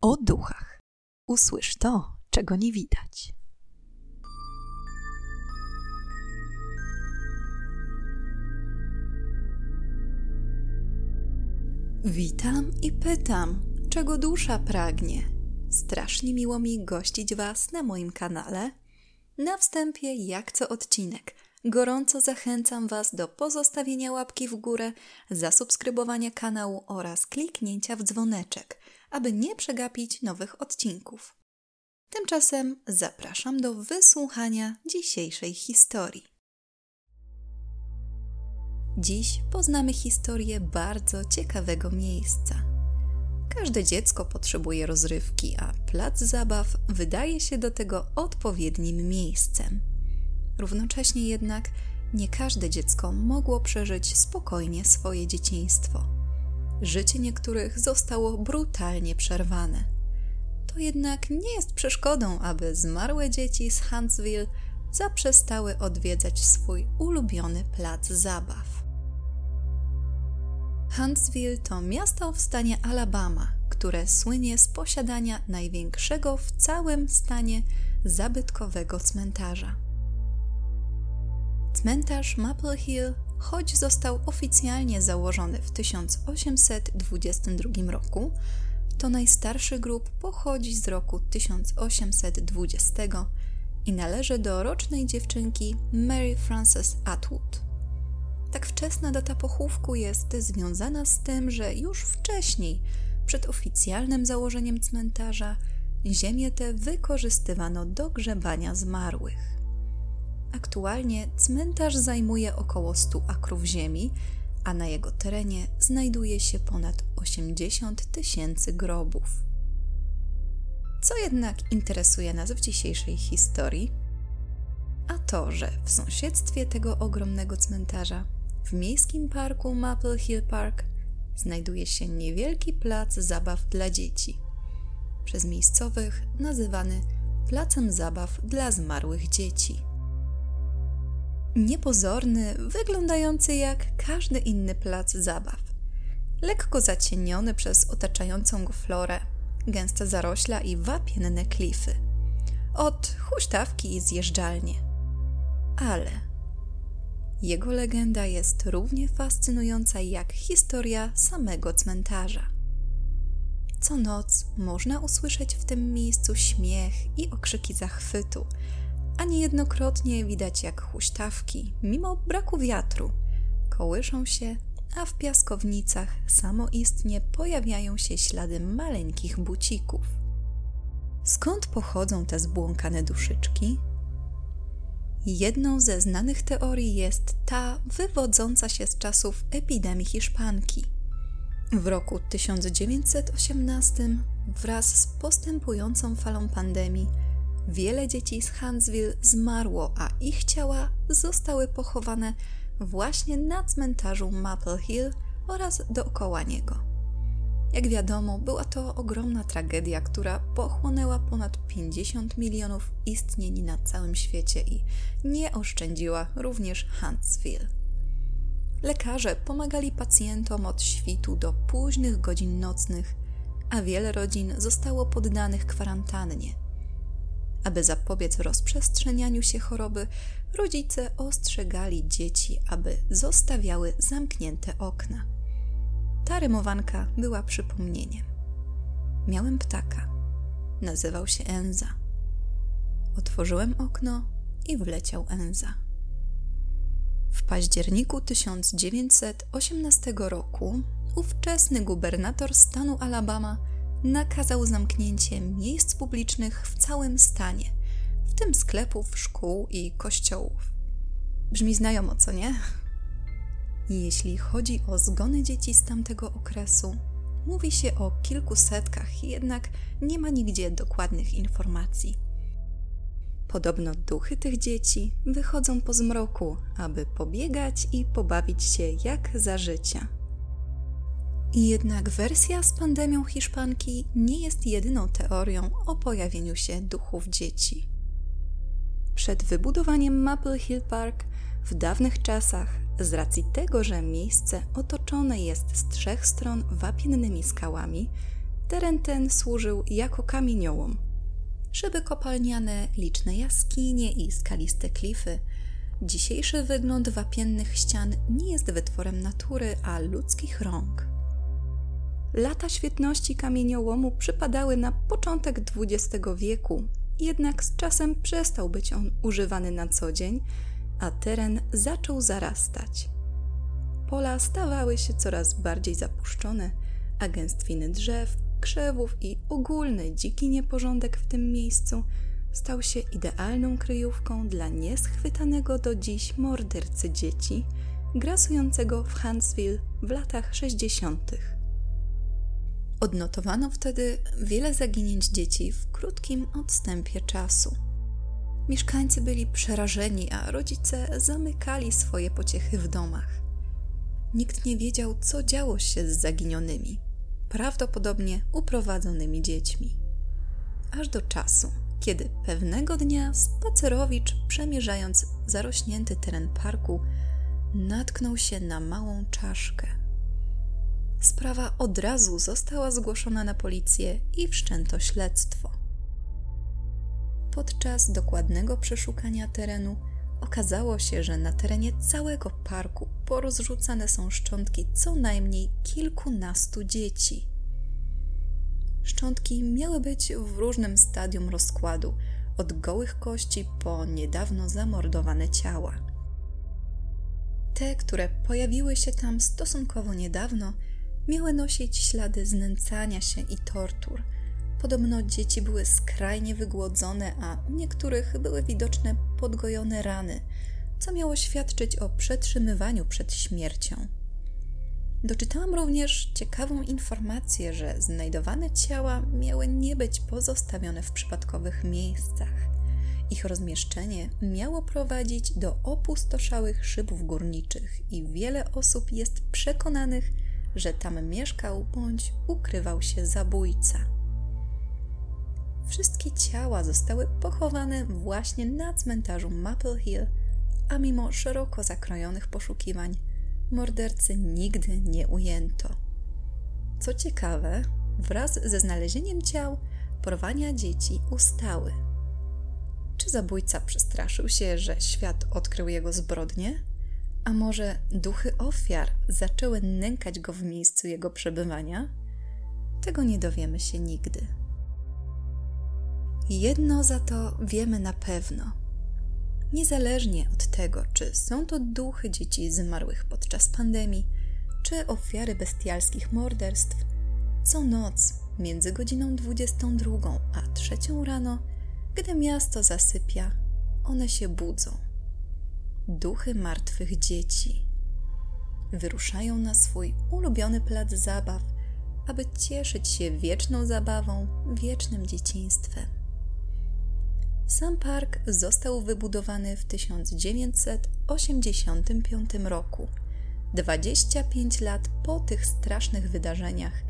o duchach. Usłysz to, czego nie widać. Witam i pytam, czego dusza pragnie. Strasznie miło mi gościć Was na moim kanale. Na wstępie, jak co odcinek, gorąco zachęcam Was do pozostawienia łapki w górę, zasubskrybowania kanału oraz kliknięcia w dzwoneczek, aby nie przegapić nowych odcinków. Tymczasem zapraszam do wysłuchania dzisiejszej historii. Dziś poznamy historię bardzo ciekawego miejsca. Każde dziecko potrzebuje rozrywki, a plac zabaw wydaje się do tego odpowiednim miejscem. Równocześnie jednak nie każde dziecko mogło przeżyć spokojnie swoje dzieciństwo. Życie niektórych zostało brutalnie przerwane. To jednak nie jest przeszkodą, aby zmarłe dzieci z Huntsville zaprzestały odwiedzać swój ulubiony plac zabaw. Huntsville to miasto w stanie Alabama, które słynie z posiadania największego w całym stanie zabytkowego cmentarza. Cmentarz Maple Hill, choć został oficjalnie założony w 1822 roku, to najstarszy grób pochodzi z roku 1820 i należy do rocznej dziewczynki Mary Frances Atwood. Tak wczesna data pochówku jest związana z tym, że już wcześniej, przed oficjalnym założeniem cmentarza, ziemię tę wykorzystywano do grzebania zmarłych. Aktualnie cmentarz zajmuje około 100 akrów ziemi, a na jego terenie znajduje się ponad 80 tysięcy grobów. Co jednak interesuje nas w dzisiejszej historii? A to, że w sąsiedztwie tego ogromnego cmentarza w miejskim parku Maple Hill Park znajduje się niewielki plac zabaw dla dzieci, przez miejscowych nazywany Placem Zabaw dla Zmarłych Dzieci. Niepozorny, wyglądający jak każdy inny plac zabaw. Lekko zacieniony przez otaczającą go florę, gęste zarośla i wapienne klify. Od huśtawki i zjeżdżalnie. Ale jego legenda jest równie fascynująca jak historia samego cmentarza. Co noc można usłyszeć w tym miejscu śmiech i okrzyki zachwytu, a niejednokrotnie widać jak huśtawki, mimo braku wiatru, kołyszą się, a w piaskownicach samoistnie pojawiają się ślady maleńkich bucików. Skąd pochodzą te zbłąkane duszyczki? Jedną ze znanych teorii jest ta wywodząca się z czasów epidemii hiszpanki. W roku 1918 wraz z postępującą falą pandemii wiele dzieci z Huntsville zmarło, a ich ciała zostały pochowane właśnie na cmentarzu Maple Hill oraz dookoła niego. Jak wiadomo, była to ogromna tragedia, która pochłonęła ponad 50 milionów istnień na całym świecie i nie oszczędziła również Huntsville. Lekarze pomagali pacjentom od świtu do późnych godzin nocnych, a wiele rodzin zostało poddanych kwarantannie. Aby zapobiec rozprzestrzenianiu się choroby, rodzice ostrzegali dzieci, aby zostawiały zamknięte okna. Ta rymowanka była przypomnieniem. Miałem ptaka. Nazywał się Enza. Otworzyłem okno i wleciał Enza. W październiku 1918 roku ówczesny gubernator stanu Alabama nakazał zamknięcie miejsc publicznych w całym stanie, w tym sklepów, szkół i kościołów. Brzmi znajomo, co nie? Jeśli chodzi o zgony dzieci z tamtego okresu, mówi się o kilku setkach, jednak nie ma nigdzie dokładnych informacji. Podobno duchy tych dzieci wychodzą po zmroku, aby pobiegać i pobawić się jak za życia. Jednak wersja z pandemią Hiszpanki nie jest jedyną teorią o pojawieniu się duchów dzieci. Przed wybudowaniem Maple Hill Park w dawnych czasach z racji tego, że miejsce otoczone jest z trzech stron wapiennymi skałami, teren ten służył jako kamieniołom. Szyby kopalniane, liczne jaskinie i skaliste klify. Dzisiejszy wygląd wapiennych ścian nie jest wytworem natury, a ludzkich rąk. Lata świetności kamieniołomu przypadały na początek XX wieku, jednak z czasem przestał być on używany na co dzień, a teren zaczął zarastać. Pola stawały się coraz bardziej zapuszczone, a gęstwiny drzew, krzewów i ogólny dziki nieporządek w tym miejscu stał się idealną kryjówką dla nieschwytanego do dziś mordercy dzieci, grasującego w Huntsville w latach 60. Odnotowano wtedy wiele zaginięć dzieci w krótkim odstępie czasu. Mieszkańcy byli przerażeni, a rodzice zamykali swoje pociechy w domach. Nikt nie wiedział, co działo się z zaginionymi, prawdopodobnie uprowadzonymi dziećmi. Aż do czasu, kiedy pewnego dnia spacerowicz, przemierzając zarośnięty teren parku, natknął się na małą czaszkę. Sprawa od razu została zgłoszona na policję i wszczęto śledztwo. Podczas dokładnego przeszukania terenu okazało się, że na terenie całego parku porozrzucane są szczątki co najmniej kilkunastu dzieci. Szczątki miały być w różnym stadium rozkładu, od gołych kości po niedawno zamordowane ciała. Te, które pojawiły się tam stosunkowo niedawno, miały nosić ślady znęcania się i tortur. Podobno dzieci były skrajnie wygłodzone, a u niektórych były widoczne podgojone rany, co miało świadczyć o przetrzymywaniu przed śmiercią. Doczytałam również ciekawą informację, że znajdowane ciała miały nie być pozostawione w przypadkowych miejscach. Ich rozmieszczenie miało prowadzić do opustoszałych szybów górniczych i wiele osób jest przekonanych, że tam mieszkał bądź ukrywał się zabójca. Wszystkie ciała zostały pochowane właśnie na cmentarzu Maple Hill, a mimo szeroko zakrojonych poszukiwań, mordercy nigdy nie ujęto. Co ciekawe, wraz ze znalezieniem ciał, porwania dzieci ustały. Czy zabójca przestraszył się, że świat odkrył jego zbrodnie? A może duchy ofiar zaczęły nękać go w miejscu jego przebywania? Tego nie dowiemy się nigdy. Jedno za to wiemy na pewno. Niezależnie od tego, czy są to duchy dzieci zmarłych podczas pandemii, czy ofiary bestialskich morderstw, co noc między godziną 22 a 3 rano, gdy miasto zasypia, one się budzą duchy martwych dzieci. Wyruszają na swój ulubiony plac zabaw, aby cieszyć się wieczną zabawą, wiecznym dzieciństwem. Sam park został wybudowany w 1985 roku. 25 lat po tych strasznych wydarzeniach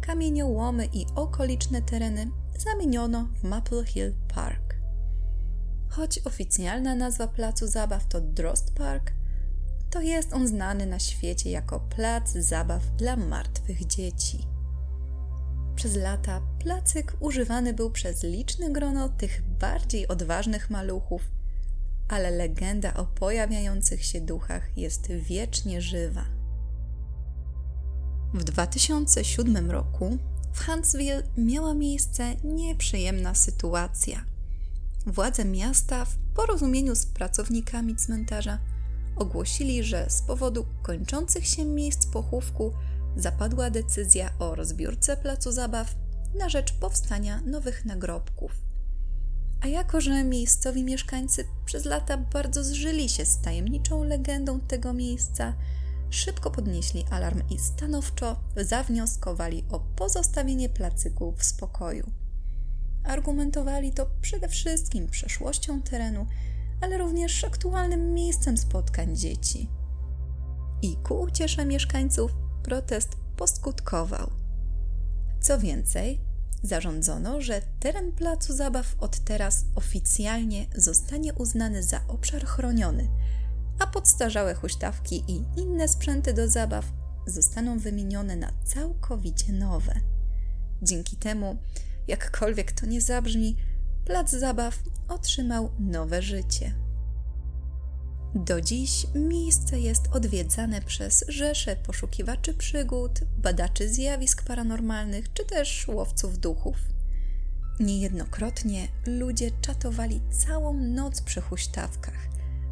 kamieniołomy i okoliczne tereny zamieniono w Maple Hill Park. Choć oficjalna nazwa placu zabaw to Drost Park, to jest on znany na świecie jako plac zabaw dla martwych dzieci. Przez lata placyk używany był przez liczne grono tych bardziej odważnych maluchów, ale legenda o pojawiających się duchach jest wiecznie żywa. W 2007 roku w Huntsville miała miejsce nieprzyjemna sytuacja – Władze miasta w porozumieniu z pracownikami cmentarza ogłosili, że z powodu kończących się miejsc pochówku zapadła decyzja o rozbiórce placu zabaw na rzecz powstania nowych nagrobków. A jako, że miejscowi mieszkańcy przez lata bardzo zżyli się z tajemniczą legendą tego miejsca, szybko podnieśli alarm i stanowczo zawnioskowali o pozostawienie placyku w spokoju. Argumentowali to przede wszystkim przeszłością terenu, ale również aktualnym miejscem spotkań dzieci. I ku uciesze mieszkańców protest poskutkował. Co więcej, zarządzono, że teren placu zabaw od teraz oficjalnie zostanie uznany za obszar chroniony, a podstarzałe huśtawki i inne sprzęty do zabaw zostaną wymienione na całkowicie nowe. Dzięki temu, jakkolwiek to nie zabrzmi, plac zabaw otrzymał nowe życie. Do dziś miejsce jest odwiedzane przez rzesze poszukiwaczy przygód, badaczy zjawisk paranormalnych czy też łowców duchów. Niejednokrotnie ludzie czatowali całą noc przy huśtawkach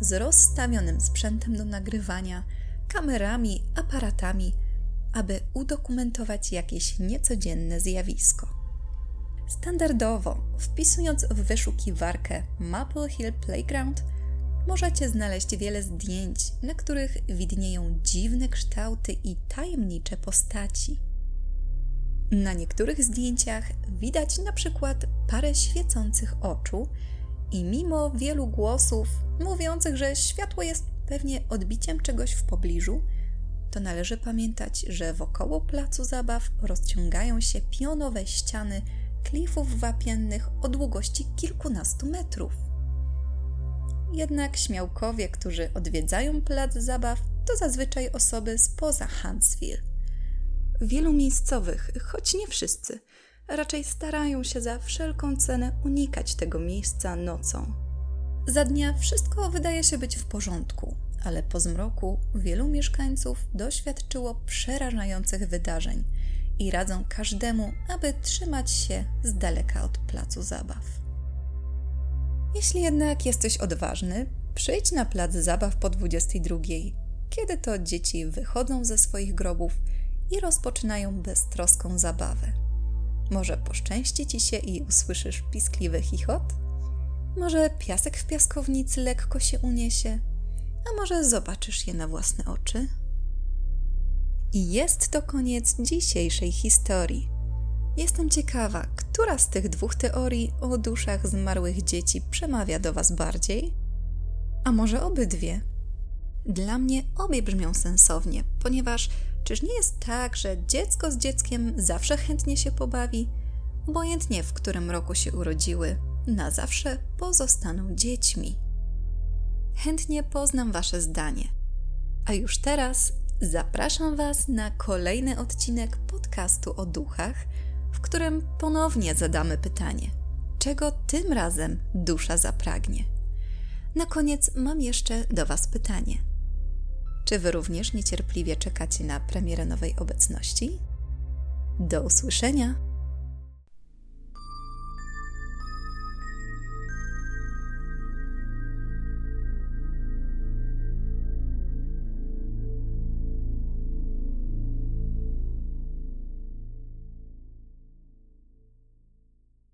z rozstawionym sprzętem do nagrywania, kamerami, aparatami, aby udokumentować jakieś niecodzienne zjawisko. Standardowo, wpisując w wyszukiwarkę Maple Hill Playground, możecie znaleźć wiele zdjęć, na których widnieją dziwne kształty i tajemnicze postaci. Na niektórych zdjęciach widać na przykład parę świecących oczu i mimo wielu głosów mówiących, że światło jest pewnie odbiciem czegoś w pobliżu, to należy pamiętać, że wokoło placu zabaw rozciągają się pionowe ściany klifów wapiennych o długości kilkunastu metrów. Jednak śmiałkowie, którzy odwiedzają plac zabaw, to zazwyczaj osoby spoza Huntsville. Wielu miejscowych, choć nie wszyscy, raczej starają się za wszelką cenę unikać tego miejsca nocą. Za dnia wszystko wydaje się być w porządku, ale po zmroku wielu mieszkańców doświadczyło przerażających wydarzeń i radzą każdemu, aby trzymać się z daleka od placu zabaw. Jeśli jednak jesteś odważny, przyjdź na plac zabaw po 22, kiedy to dzieci wychodzą ze swoich grobów i rozpoczynają beztroską zabawę. Może poszczęści ci się i usłyszysz piskliwy chichot? Może piasek w piaskownicy lekko się uniesie? A może zobaczysz je na własne oczy? I jest to koniec dzisiejszej historii. Jestem ciekawa, która z tych dwóch teorii o duszach zmarłych dzieci przemawia do Was bardziej? A może obydwie? Dla mnie obie brzmią sensownie, ponieważ czyż nie jest tak, że dziecko z dzieckiem zawsze chętnie się pobawi? Obojętnie w którym roku się urodziły, na zawsze pozostaną dziećmi. Chętnie poznam Wasze zdanie. A już teraz zapraszam Was na kolejny odcinek podcastu o duchach – w którym ponownie zadamy pytanie: czego tym razem dusza zapragnie? Na koniec mam jeszcze do Was pytanie. Czy Wy również niecierpliwie czekacie na premierę nowej obecności? Do usłyszenia!